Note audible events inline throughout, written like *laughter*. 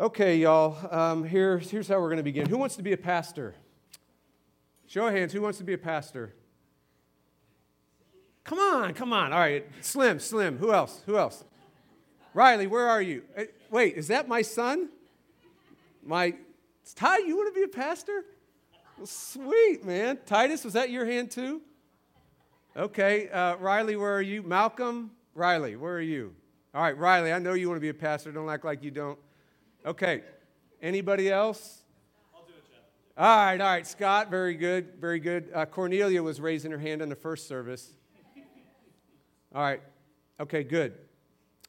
Okay, y'all, um, here, here's how we're going to begin. Who wants to be a pastor? Show of hands, who wants to be a pastor? Come on, come on. All right, Slim, Slim. Who else? Who else? Riley, where are you? Eh, wait, is that my son? My Ty, you want to be a pastor? Well, sweet, man. Titus, was that your hand too? Okay, uh, Riley, where are you? Malcolm, Riley, where are you? All right, Riley, I know you want to be a pastor. Don't act like you don't. Okay. Anybody else? I'll do it, Jeff. All right, all right. Scott, very good, very good. Uh, Cornelia was raising her hand in the first service. All right. Okay, good.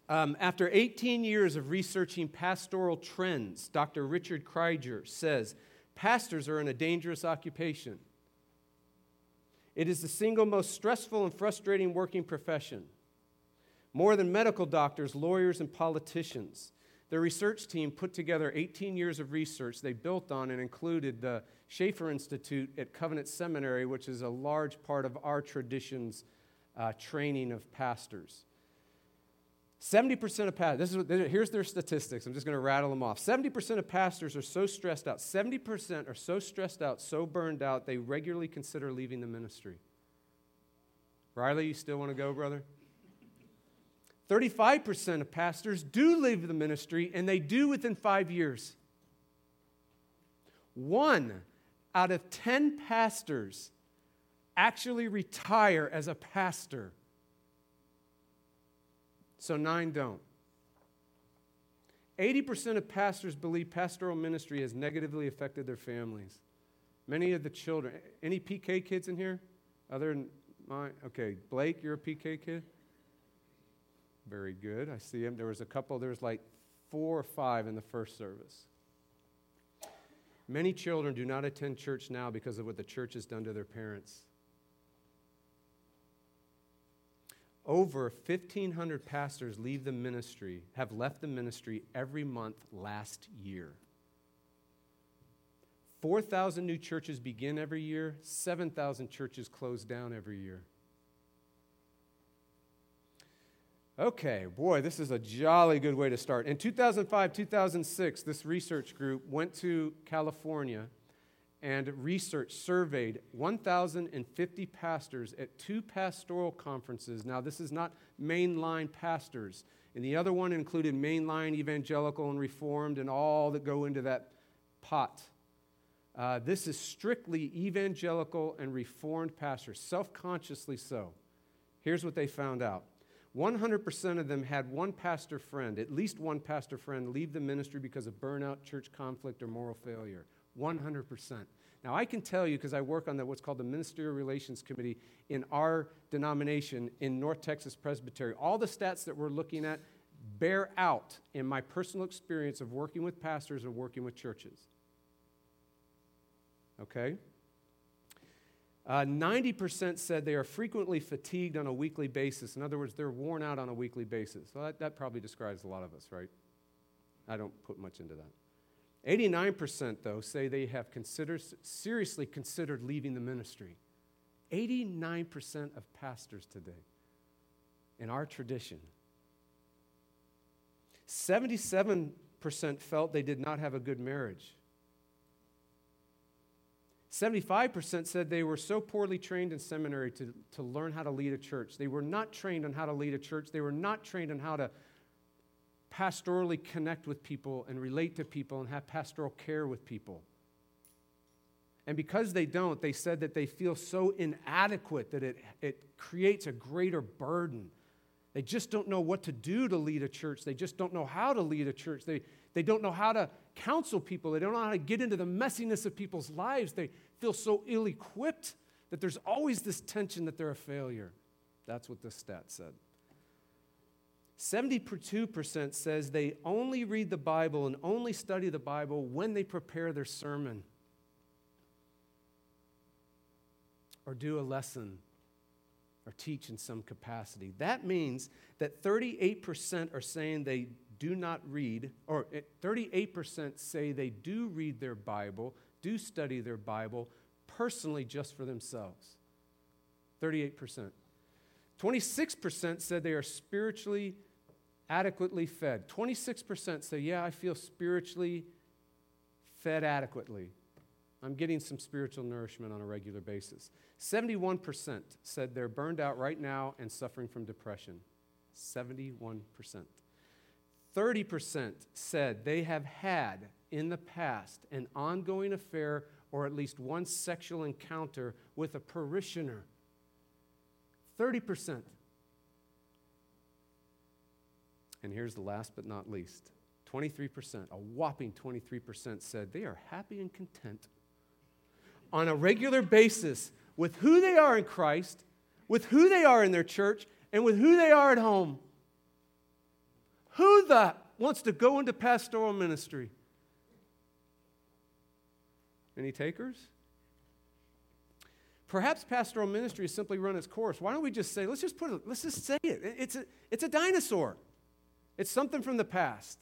Um, after 18 years of researching pastoral trends, Dr. Richard Kreiger says pastors are in a dangerous occupation. It is the single most stressful and frustrating working profession. More than medical doctors, lawyers, and politicians. The research team put together 18 years of research they built on and included the Schaeffer Institute at Covenant Seminary, which is a large part of our tradition's uh, training of pastors. 70% of pastors, here's their statistics. I'm just going to rattle them off. 70% of pastors are so stressed out, 70% are so stressed out, so burned out, they regularly consider leaving the ministry. Riley, you still want to go, brother? 35% of pastors do leave the ministry, and they do within five years. One out of 10 pastors actually retire as a pastor. So nine don't. 80% of pastors believe pastoral ministry has negatively affected their families. Many of the children, any PK kids in here? Other than mine? Okay, Blake, you're a PK kid? Very good. I see him. There was a couple, there was like four or five in the first service. Many children do not attend church now because of what the church has done to their parents. Over 1,500 pastors leave the ministry, have left the ministry every month last year. 4,000 new churches begin every year, 7,000 churches close down every year. Okay, boy, this is a jolly good way to start. In 2005, 2006, this research group went to California and researched, surveyed 1,050 pastors at two pastoral conferences. Now, this is not mainline pastors. And the other one included mainline evangelical and reformed and all that go into that pot. Uh, this is strictly evangelical and reformed pastors, self consciously so. Here's what they found out 100% of them had one pastor friend, at least one pastor friend, leave the ministry because of burnout, church conflict, or moral failure. 100%. Now, I can tell you, because I work on the, what's called the Ministerial Relations Committee in our denomination in North Texas Presbytery, all the stats that we're looking at bear out in my personal experience of working with pastors and working with churches. Okay? Uh, 90% said they are frequently fatigued on a weekly basis. In other words, they're worn out on a weekly basis. So that, that probably describes a lot of us, right? I don't put much into that. 89%, though, say they have considered, seriously considered leaving the ministry. 89% of pastors today in our tradition. 77% felt they did not have a good marriage. 75% said they were so poorly trained in seminary to, to learn how to lead a church. They were not trained on how to lead a church. They were not trained on how to pastorally connect with people and relate to people and have pastoral care with people. And because they don't, they said that they feel so inadequate that it, it creates a greater burden. They just don't know what to do to lead a church. They just don't know how to lead a church. They, they don't know how to counsel people. They don't know how to get into the messiness of people's lives. They feel so ill equipped that there's always this tension that they're a failure. That's what the stat said. 72% says they only read the Bible and only study the Bible when they prepare their sermon or do a lesson or teach in some capacity. That means that 38% are saying they do not read, or eh, 38% say they do read their Bible, do study their Bible personally just for themselves. 38%. 26% said they are spiritually adequately fed. 26% say, Yeah, I feel spiritually fed adequately. I'm getting some spiritual nourishment on a regular basis. 71% said they're burned out right now and suffering from depression. 71%. 30% said they have had in the past an ongoing affair or at least one sexual encounter with a parishioner. 30%. And here's the last but not least 23%, a whopping 23% said they are happy and content on a regular basis with who they are in Christ, with who they are in their church, and with who they are at home. Who the wants to go into pastoral ministry? Any takers? Perhaps pastoral ministry has simply run its course. Why don't we just say, let's just put it, let's just say it. It's a, it's a dinosaur. It's something from the past.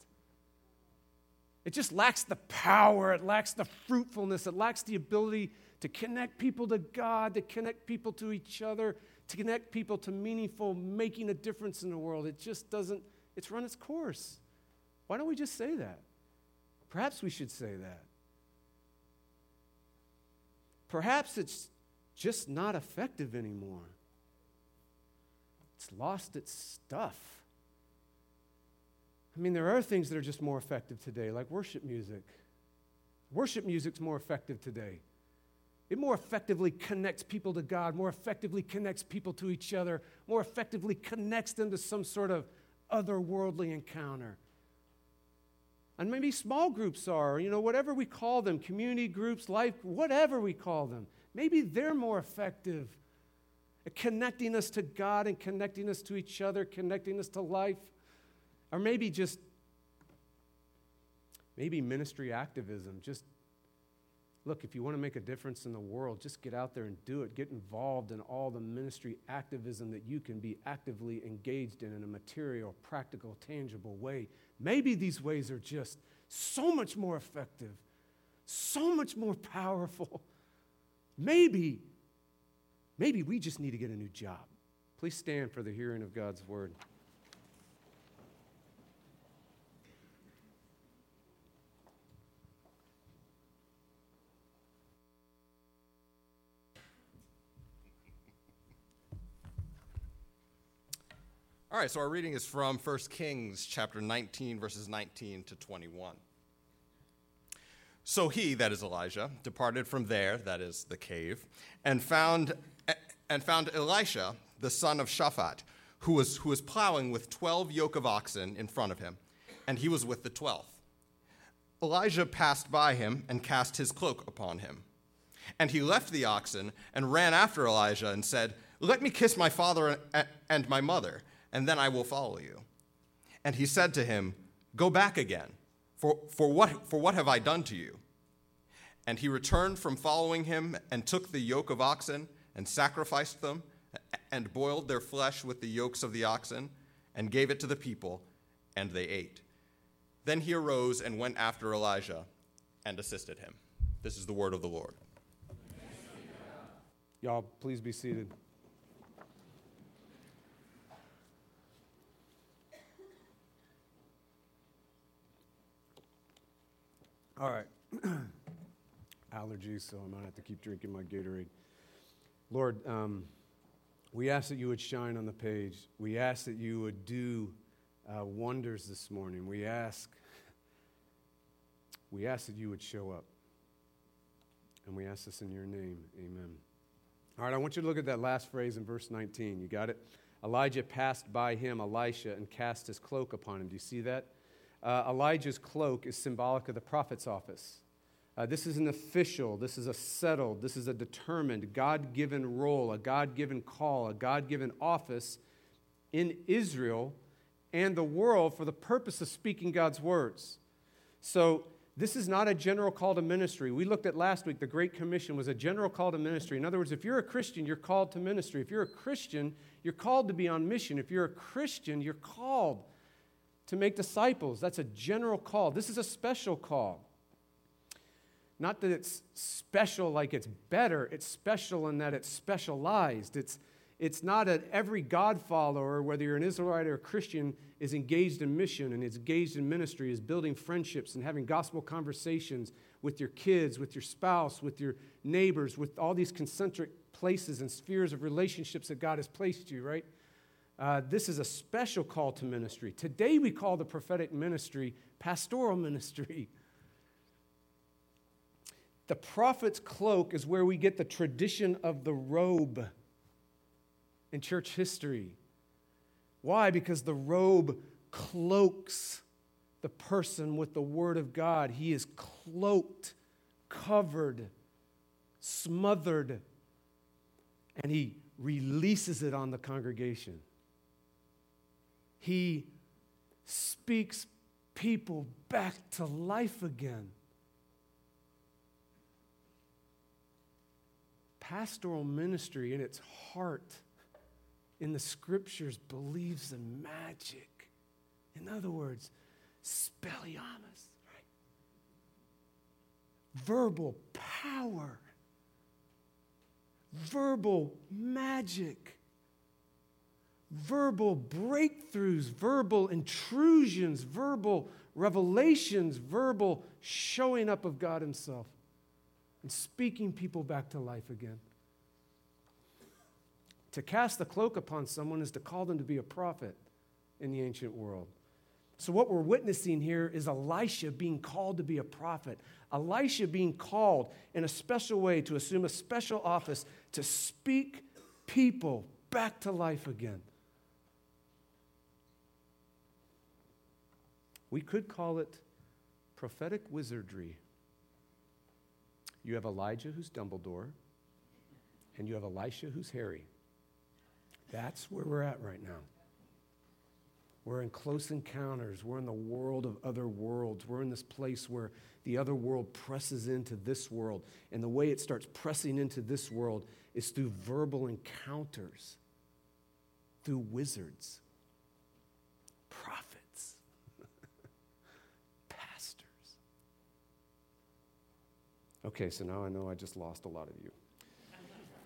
It just lacks the power, it lacks the fruitfulness, it lacks the ability to connect people to God, to connect people to each other, to connect people to meaningful making a difference in the world. It just doesn't, it's run its course. Why don't we just say that? Perhaps we should say that. Perhaps it's just not effective anymore. It's lost its stuff. I mean, there are things that are just more effective today, like worship music. Worship music's more effective today. It more effectively connects people to God, more effectively connects people to each other, more effectively connects them to some sort of otherworldly encounter. And maybe small groups are, you know, whatever we call them, community groups, life, whatever we call them. Maybe they're more effective at connecting us to God and connecting us to each other, connecting us to life. Or maybe just, maybe ministry activism. Just look, if you want to make a difference in the world, just get out there and do it. Get involved in all the ministry activism that you can be actively engaged in in a material, practical, tangible way. Maybe these ways are just so much more effective, so much more powerful. Maybe, maybe we just need to get a new job. Please stand for the hearing of God's word. All right, so our reading is from 1 Kings chapter 19, verses 19 to 21. So he, that is Elijah, departed from there, that is the cave, and found, and found Elisha, the son of Shaphat, who was, who was plowing with 12 yoke of oxen in front of him, and he was with the twelfth. Elijah passed by him and cast his cloak upon him. And he left the oxen and ran after Elijah and said, Let me kiss my father and my mother and then I will follow you. And he said to him, Go back again, for, for, what, for what have I done to you? And he returned from following him and took the yoke of oxen and sacrificed them and boiled their flesh with the yokes of the oxen and gave it to the people, and they ate. Then he arose and went after Elijah and assisted him. This is the word of the Lord. Y'all, please be seated. All right. *clears throat* Allergies, so I might have to keep drinking my Gatorade. Lord, um, we ask that you would shine on the page. We ask that you would do uh, wonders this morning. We ask, we ask that you would show up. And we ask this in your name. Amen. All right, I want you to look at that last phrase in verse 19. You got it? Elijah passed by him, Elisha, and cast his cloak upon him. Do you see that? Uh, Elijah's cloak is symbolic of the prophet's office. Uh, this is an official, this is a settled, this is a determined, God given role, a God given call, a God given office in Israel and the world for the purpose of speaking God's words. So, this is not a general call to ministry. We looked at last week, the Great Commission was a general call to ministry. In other words, if you're a Christian, you're called to ministry. If you're a Christian, you're called to be on mission. If you're a Christian, you're called to make disciples. That's a general call. This is a special call. Not that it's special like it's better, it's special in that it's specialized. It's, it's not that every God follower, whether you're an Israelite or a Christian, is engaged in mission and is engaged in ministry, is building friendships and having gospel conversations with your kids, with your spouse, with your neighbors, with all these concentric places and spheres of relationships that God has placed you, right? Uh, this is a special call to ministry. Today we call the prophetic ministry pastoral ministry. The prophet's cloak is where we get the tradition of the robe in church history. Why? Because the robe cloaks the person with the Word of God. He is cloaked, covered, smothered, and he releases it on the congregation. He speaks people back to life again. Pastoral ministry in its heart in the scriptures believes in magic. In other words, spelliamus, right? Verbal power, verbal magic, verbal breakthroughs, verbal intrusions, verbal revelations, verbal showing up of God Himself and speaking people back to life again. To cast the cloak upon someone is to call them to be a prophet in the ancient world. So, what we're witnessing here is Elisha being called to be a prophet. Elisha being called in a special way to assume a special office to speak people back to life again. We could call it prophetic wizardry. You have Elijah who's Dumbledore, and you have Elisha who's Harry. That's where we're at right now. We're in close encounters. We're in the world of other worlds. We're in this place where the other world presses into this world. And the way it starts pressing into this world is through verbal encounters, through wizards, prophets, pastors. Okay, so now I know I just lost a lot of you.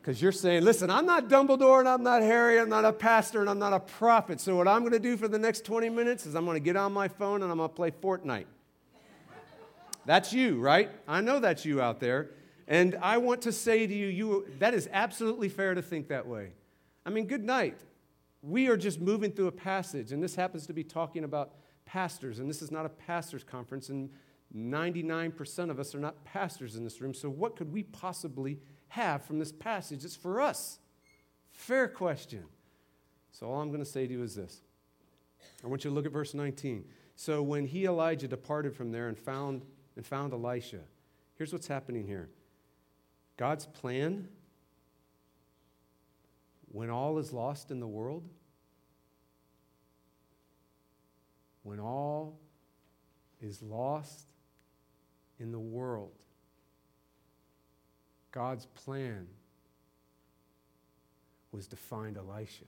Because you're saying, listen, I'm not Dumbledore and I'm not Harry, I'm not a pastor and I'm not a prophet. So, what I'm going to do for the next 20 minutes is I'm going to get on my phone and I'm going to play Fortnite. That's you, right? I know that's you out there. And I want to say to you, you that is absolutely fair to think that way. I mean, good night. We are just moving through a passage, and this happens to be talking about pastors, and this is not a pastor's conference, and 99% of us are not pastors in this room. So, what could we possibly have from this passage? It's for us. Fair question. So, all I'm going to say to you is this I want you to look at verse 19. So, when he, Elijah, departed from there and found, and found Elisha, here's what's happening here God's plan when all is lost in the world, when all is lost in the world, God's plan was to find Elisha.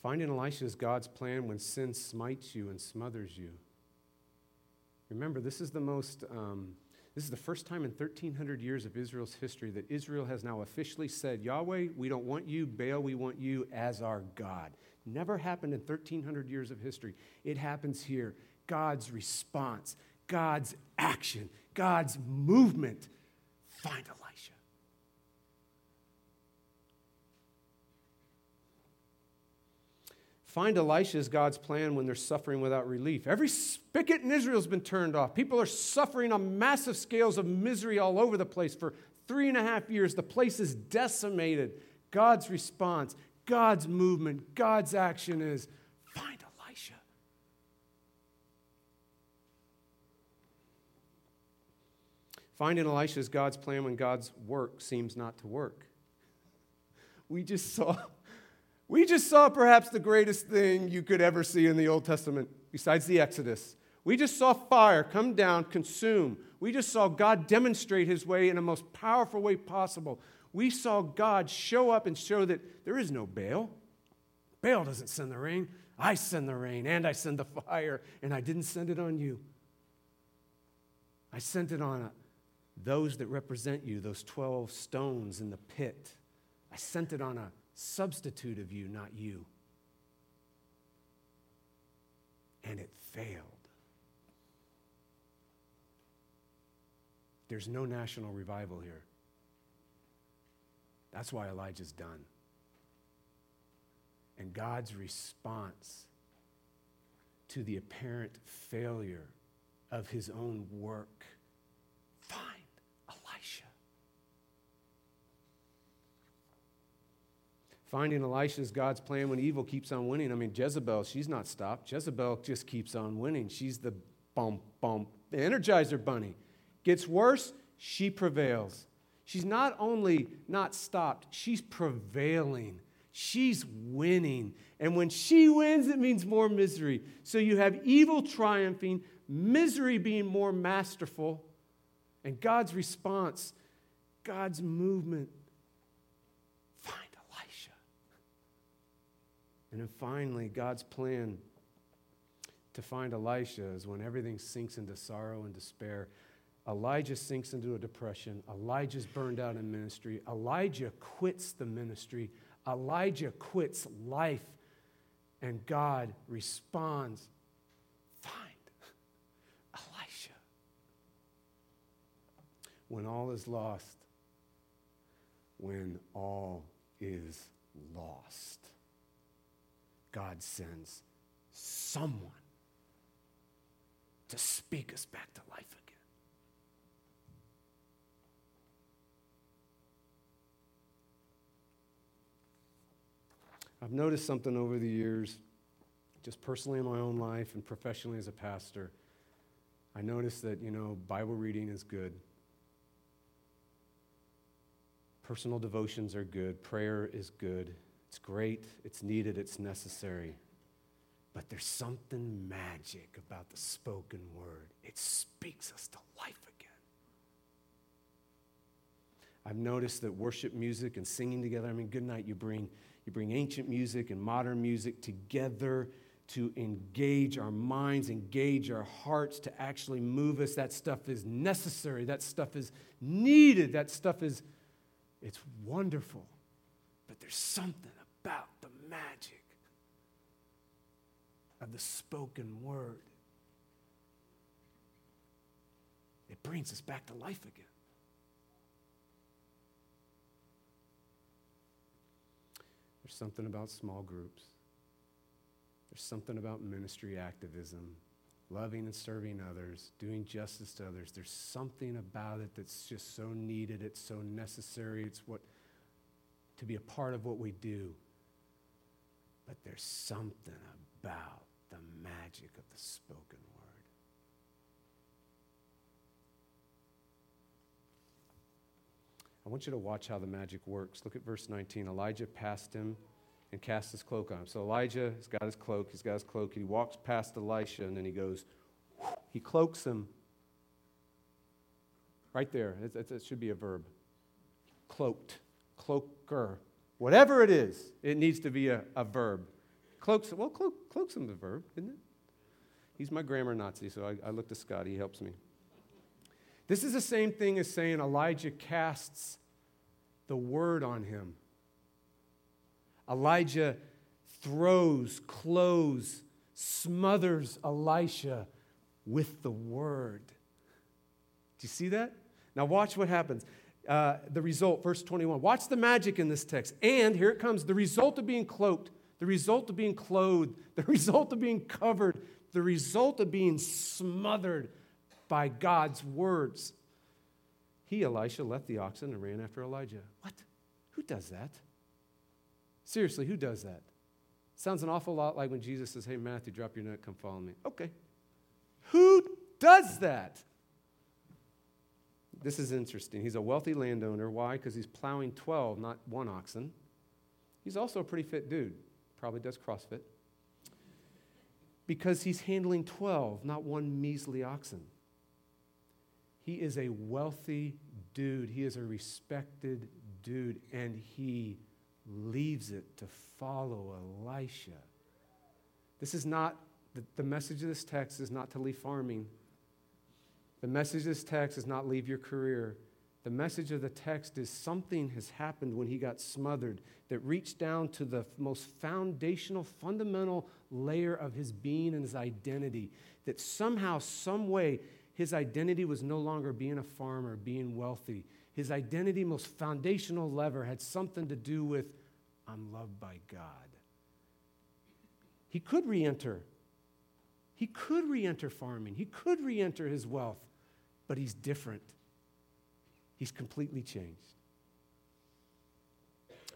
Finding Elisha is God's plan when sin smites you and smothers you. Remember, this is the most, um, this is the first time in 1,300 years of Israel's history that Israel has now officially said, Yahweh, we don't want you, Baal, we want you as our God. Never happened in 1,300 years of history. It happens here. God's response, God's action, God's movement. Find Elisha. Find Elisha is God's plan when they're suffering without relief. Every spigot in Israel has been turned off. People are suffering on massive scales of misery all over the place for three and a half years. The place is decimated. God's response God's movement, God's action is find Elisha. Finding Elisha is God's plan when God's work seems not to work. We just saw we just saw perhaps the greatest thing you could ever see in the Old Testament besides the Exodus. We just saw fire come down, consume. We just saw God demonstrate his way in the most powerful way possible we saw God show up and show that there is no Baal. Baal doesn't send the rain. I send the rain and I send the fire, and I didn't send it on you. I sent it on a those that represent you, those 12 stones in the pit. I sent it on a substitute of you, not you. And it failed. There's no national revival here. That's why Elijah's done. And God's response to the apparent failure of his own work find Elisha. Finding Elisha is God's plan when evil keeps on winning. I mean, Jezebel, she's not stopped. Jezebel just keeps on winning. She's the bump, bump, the energizer bunny. Gets worse, she prevails. She's not only not stopped, she's prevailing. She's winning. And when she wins, it means more misery. So you have evil triumphing, misery being more masterful, and God's response, God's movement. Find Elisha. And then finally, God's plan to find Elisha is when everything sinks into sorrow and despair. Elijah sinks into a depression. Elijah's burned out in ministry. Elijah quits the ministry. Elijah quits life. And God responds Find Elisha. when all is lost, when all is lost, God sends someone to speak us back to life again. I've noticed something over the years, just personally in my own life and professionally as a pastor. I noticed that, you know, Bible reading is good. Personal devotions are good. Prayer is good. It's great. It's needed. It's necessary. But there's something magic about the spoken word. It speaks us to life again. I've noticed that worship music and singing together, I mean, good night, you bring, you bring ancient music and modern music together to engage our minds, engage our hearts, to actually move us. That stuff is necessary. That stuff is needed. That stuff is it's wonderful, but there's something magic of the spoken word. It brings us back to life again. There's something about small groups. There's something about ministry activism loving and serving others, doing justice to others. There's something about it that's just so needed, it's so necessary, it's what to be a part of what we do. But there's something about the magic of the spoken word. I want you to watch how the magic works. Look at verse 19. Elijah passed him and cast his cloak on him. So Elijah has got his cloak, he's got his cloak, and he walks past Elisha, and then he goes, *sniffs* he cloaks him. Right there, it, it should be a verb. Cloaked, cloaker. Whatever it is, it needs to be a, a verb. Cloaks, well, cloak, cloaks him the verb, isn't it? He's my grammar Nazi, so I, I look to Scott, he helps me. This is the same thing as saying Elijah casts the word on him. Elijah throws, clothes, smothers Elisha with the word. Do you see that? Now, watch what happens. Uh, the result, verse 21. Watch the magic in this text. And here it comes the result of being cloaked, the result of being clothed, *laughs* the result of being covered, the result of being smothered by God's words. He, Elisha, left the oxen and ran after Elijah. What? Who does that? Seriously, who does that? Sounds an awful lot like when Jesus says, Hey, Matthew, drop your net, come follow me. Okay. Who does that? This is interesting. He's a wealthy landowner. Why? Because he's plowing 12, not one oxen. He's also a pretty fit dude. Probably does CrossFit. Because he's handling 12, not one measly oxen. He is a wealthy dude. He is a respected dude. And he leaves it to follow Elisha. This is not, the, the message of this text is not to leave farming. The message of this text is not leave your career. The message of the text is something has happened when he got smothered that reached down to the most foundational, fundamental layer of his being and his identity. That somehow, some way, his identity was no longer being a farmer, being wealthy. His identity, most foundational lever, had something to do with I'm loved by God. He could re enter. He could re enter farming. He could re enter his wealth, but he's different. He's completely changed.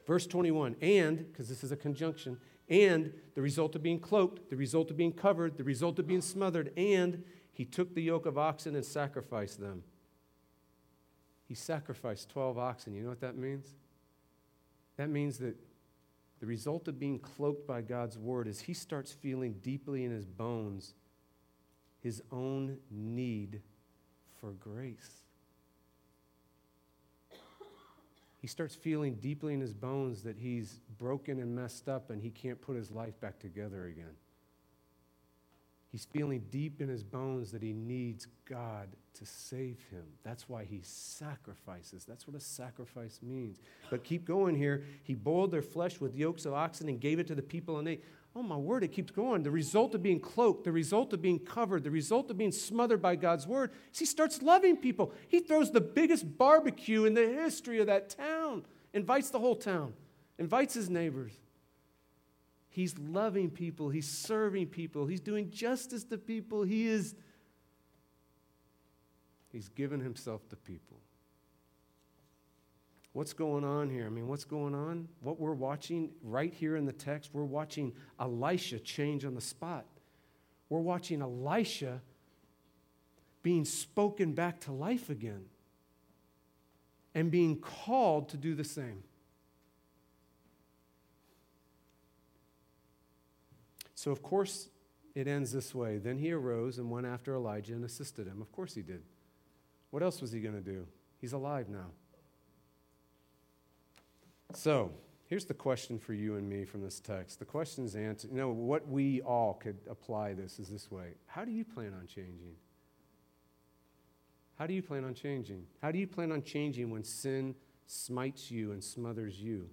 Verse 21 and, because this is a conjunction, and the result of being cloaked, the result of being covered, the result of being smothered, and he took the yoke of oxen and sacrificed them. He sacrificed 12 oxen. You know what that means? That means that the result of being cloaked by God's word is he starts feeling deeply in his bones his own need for grace. He starts feeling deeply in his bones that he's broken and messed up and he can't put his life back together again. He's feeling deep in his bones that he needs God to save him. That's why he sacrifices. That's what a sacrifice means. But keep going here. He boiled their flesh with yokes of oxen and gave it to the people, and they, oh my word, it keeps going. The result of being cloaked, the result of being covered, the result of being smothered by God's word is he starts loving people. He throws the biggest barbecue in the history of that town, invites the whole town, invites his neighbors. He's loving people, he's serving people, he's doing justice to people, he is he's given himself to people. What's going on here? I mean, what's going on? What we're watching right here in the text, we're watching Elisha change on the spot. We're watching Elisha being spoken back to life again and being called to do the same. So, of course, it ends this way. Then he arose and went after Elijah and assisted him. Of course, he did. What else was he going to do? He's alive now. So, here's the question for you and me from this text. The question is answered. You know, what we all could apply this is this way How do you plan on changing? How do you plan on changing? How do you plan on changing when sin smites you and smothers you?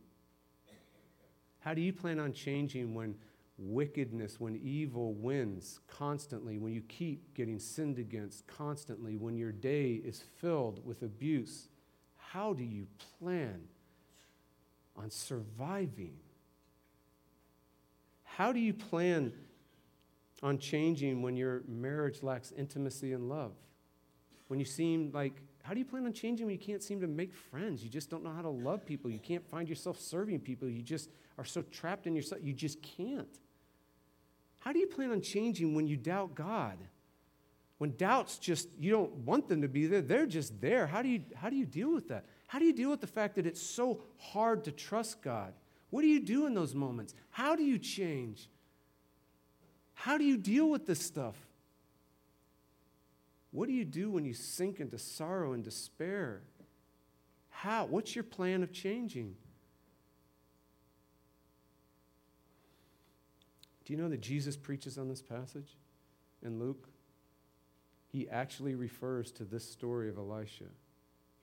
How do you plan on changing when wickedness, when evil wins constantly, when you keep getting sinned against constantly, when your day is filled with abuse, how do you plan on surviving? How do you plan on changing when your marriage lacks intimacy and love? When you seem like, how do you plan on changing when you can't seem to make friends? You just don't know how to love people. You can't find yourself serving people. You just are so trapped in yourself. You just can't. How do you plan on changing when you doubt God? When doubts just, you don't want them to be there, they're just there. How do you, how do you deal with that? How do you deal with the fact that it's so hard to trust God? What do you do in those moments? How do you change? How do you deal with this stuff? What do you do when you sink into sorrow and despair? How? What's your plan of changing? Do you know that Jesus preaches on this passage in Luke? He actually refers to this story of Elisha.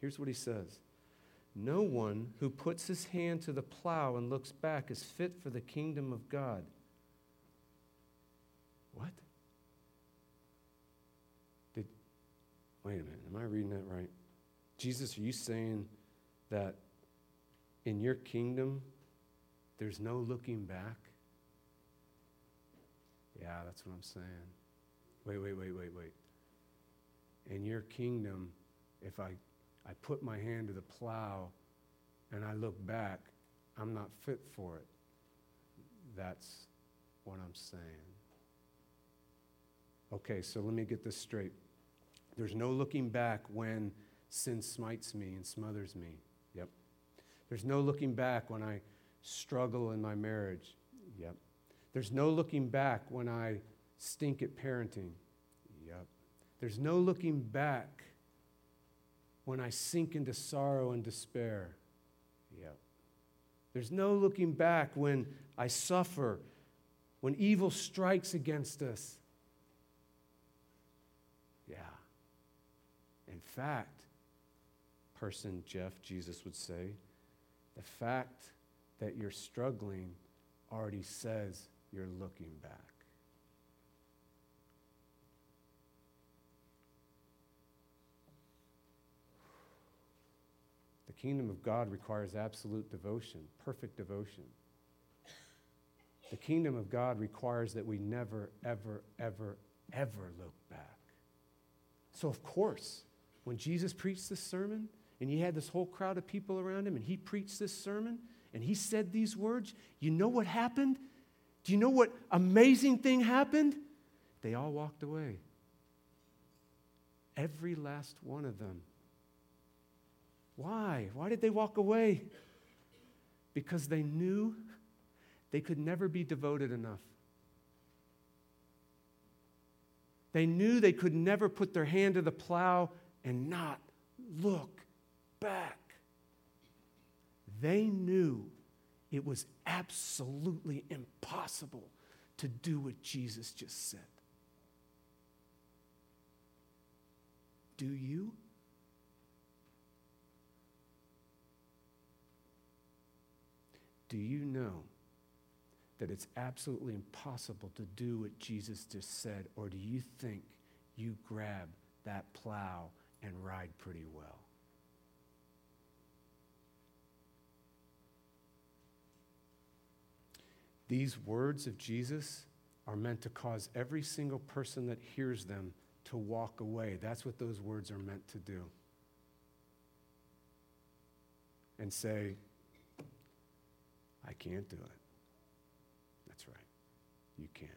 Here's what he says No one who puts his hand to the plow and looks back is fit for the kingdom of God. What? Did, wait a minute, am I reading that right? Jesus, are you saying that in your kingdom there's no looking back? Yeah, that's what I'm saying. Wait, wait, wait, wait, wait. In your kingdom, if I, I put my hand to the plow and I look back, I'm not fit for it. That's what I'm saying. Okay, so let me get this straight. There's no looking back when sin smites me and smothers me. Yep. There's no looking back when I struggle in my marriage. Yep. There's no looking back when I stink at parenting. Yep. There's no looking back when I sink into sorrow and despair. Yep. There's no looking back when I suffer, when evil strikes against us. Yeah. In fact, person Jeff, Jesus would say, the fact that you're struggling already says you're looking back. Kingdom of God requires absolute devotion, perfect devotion. The kingdom of God requires that we never, ever, ever, ever look back. So, of course, when Jesus preached this sermon and he had this whole crowd of people around him and he preached this sermon and he said these words, you know what happened? Do you know what amazing thing happened? They all walked away. Every last one of them. Why? Why did they walk away? Because they knew they could never be devoted enough. They knew they could never put their hand to the plow and not look back. They knew it was absolutely impossible to do what Jesus just said. Do you? Do you know that it's absolutely impossible to do what Jesus just said? Or do you think you grab that plow and ride pretty well? These words of Jesus are meant to cause every single person that hears them to walk away. That's what those words are meant to do. And say, I can't do it. That's right. You can't.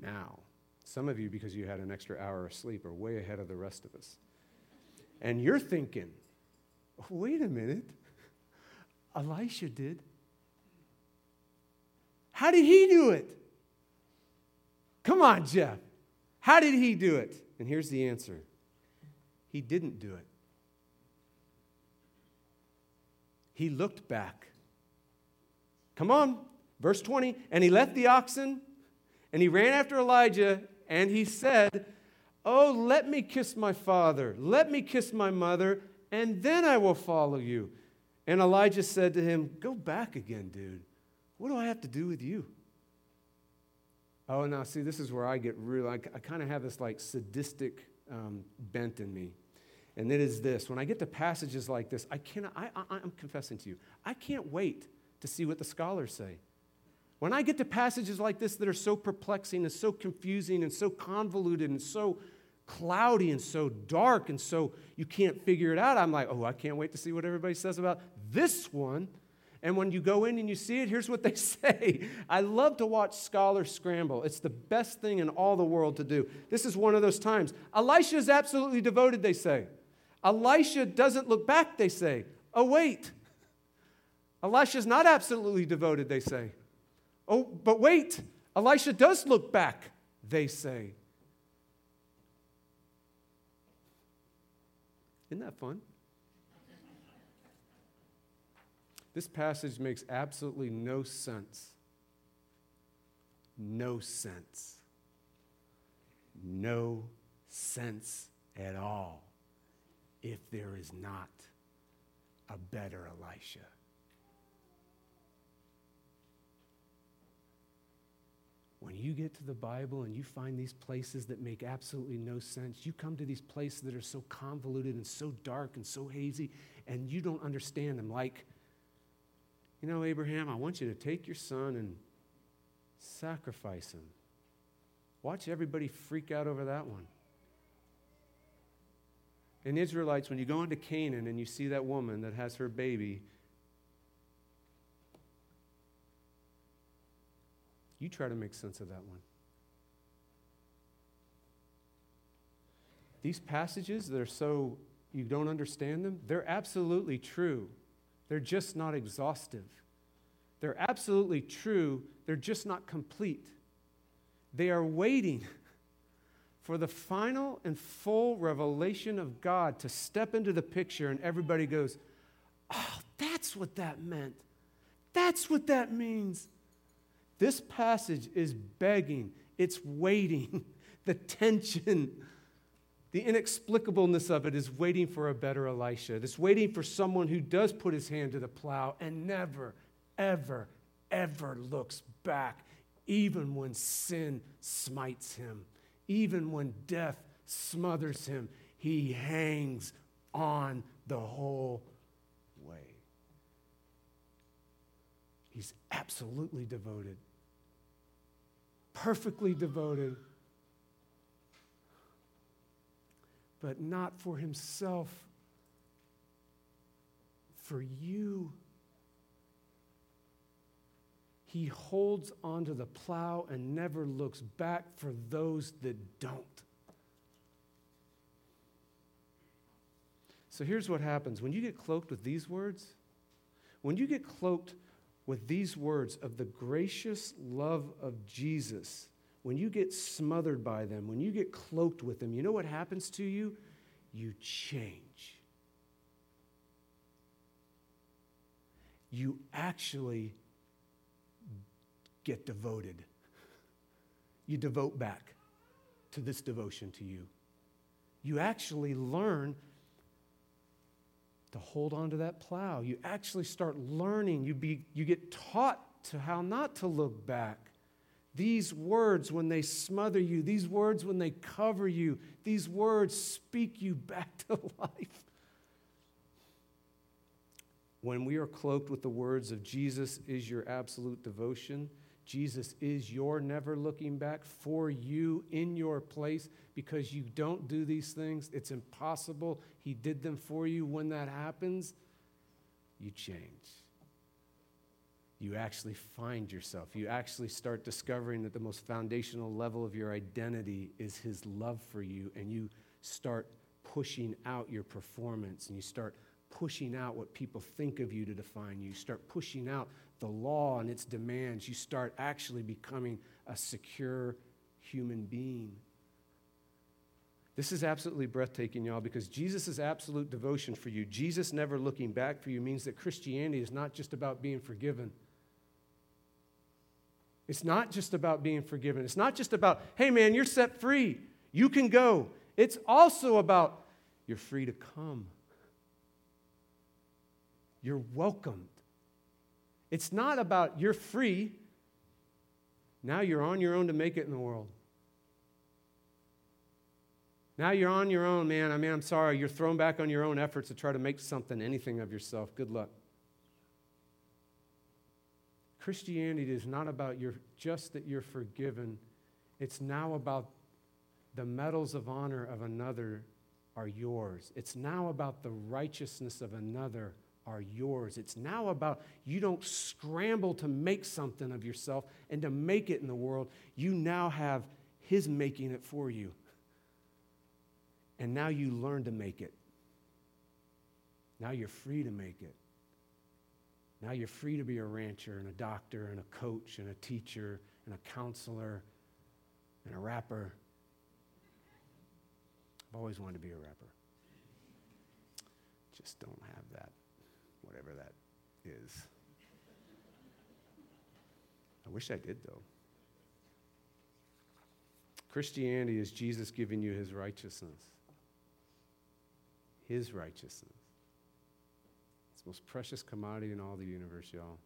Now, some of you, because you had an extra hour of sleep, are way ahead of the rest of us. And you're thinking, wait a minute. Elisha did. How did he do it? Come on, Jeff. How did he do it? And here's the answer he didn't do it. He looked back. Come on, verse 20. And he left the oxen and he ran after Elijah and he said, Oh, let me kiss my father, let me kiss my mother, and then I will follow you. And Elijah said to him, Go back again, dude. What do I have to do with you? Oh, now, see, this is where I get real. I, I kind of have this like sadistic um, bent in me. And it is this when I get to passages like this, I cannot, I, I, I'm confessing to you, I can't wait to see what the scholars say. When I get to passages like this that are so perplexing and so confusing and so convoluted and so cloudy and so dark and so you can't figure it out, I'm like, oh, I can't wait to see what everybody says about this one. And when you go in and you see it, here's what they *laughs* say. I love to watch scholars scramble. It's the best thing in all the world to do. This is one of those times. Elisha is absolutely devoted, they say. Elisha doesn't look back, they say. Oh, wait. Elisha's not absolutely devoted, they say. Oh, but wait. Elisha does look back, they say. Isn't that fun? This passage makes absolutely no sense. No sense. No sense at all if there is not a better Elisha. When you get to the Bible and you find these places that make absolutely no sense, you come to these places that are so convoluted and so dark and so hazy, and you don't understand them, like you know, Abraham, I want you to take your son and sacrifice him. Watch everybody freak out over that one. And Israelites, when you go into Canaan and you see that woman that has her baby, you try to make sense of that one. These passages that are so you don't understand them, they're absolutely true. They're just not exhaustive. They're absolutely true, they're just not complete. They are waiting *laughs* for the final and full revelation of God to step into the picture, and everybody goes, Oh, that's what that meant. That's what that means. This passage is begging, it's waiting, *laughs* the tension The inexplicableness of it is waiting for a better Elisha. It's waiting for someone who does put his hand to the plow and never, ever, ever looks back, even when sin smites him, even when death smothers him. He hangs on the whole way. He's absolutely devoted, perfectly devoted but not for himself, for you. He holds onto the plow and never looks back for those that don't. So here's what happens when you get cloaked with these words, when you get cloaked with these words of the gracious love of Jesus, when you get smothered by them, when you get cloaked with them, you know what happens to you? You change. You actually get devoted. You devote back to this devotion to you. You actually learn to hold on to that plow. You actually start learning. You, be, you get taught to how not to look back. These words, when they smother you, these words, when they cover you, these words speak you back to *laughs* life. When we are cloaked with the words of Jesus is your absolute devotion, Jesus is your never looking back for you in your place because you don't do these things. It's impossible. He did them for you. When that happens, you change you actually find yourself. You actually start discovering that the most foundational level of your identity is His love for you, and you start pushing out your performance and you start pushing out what people think of you to define you. You start pushing out the law and its demands. You start actually becoming a secure human being. This is absolutely breathtaking, y'all, because Jesus' absolute devotion for you, Jesus never looking back for you, means that Christianity is not just about being forgiven. It's not just about being forgiven. It's not just about, hey man, you're set free. You can go. It's also about you're free to come. You're welcomed. It's not about you're free. Now you're on your own to make it in the world. Now you're on your own, man. I mean, I'm sorry. You're thrown back on your own efforts to try to make something, anything of yourself. Good luck. Christianity is not about your, just that you're forgiven, it's now about the medals of honor of another are yours. It's now about the righteousness of another are yours. It's now about you don't scramble to make something of yourself and to make it in the world. You now have His making it for you. And now you learn to make it. Now you're free to make it. Now you're free to be a rancher and a doctor and a coach and a teacher and a counselor and a rapper. I've always wanted to be a rapper. Just don't have that, whatever that is. I wish I did, though. Christianity is Jesus giving you his righteousness. His righteousness It's the most precious commodity in all the universe, y'all.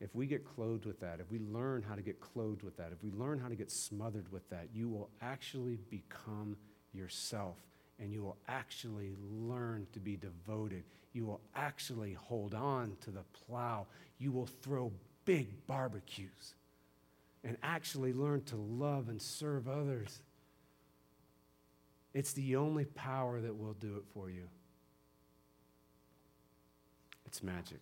If we get clothed with that, if we learn how to get clothed with that, if we learn how to get smothered with that, you will actually become yourself and you will actually learn to be devoted. You will actually hold on to the plow. You will throw big barbecues and actually learn to love and serve others. It's the only power that will do it for you. It's magic.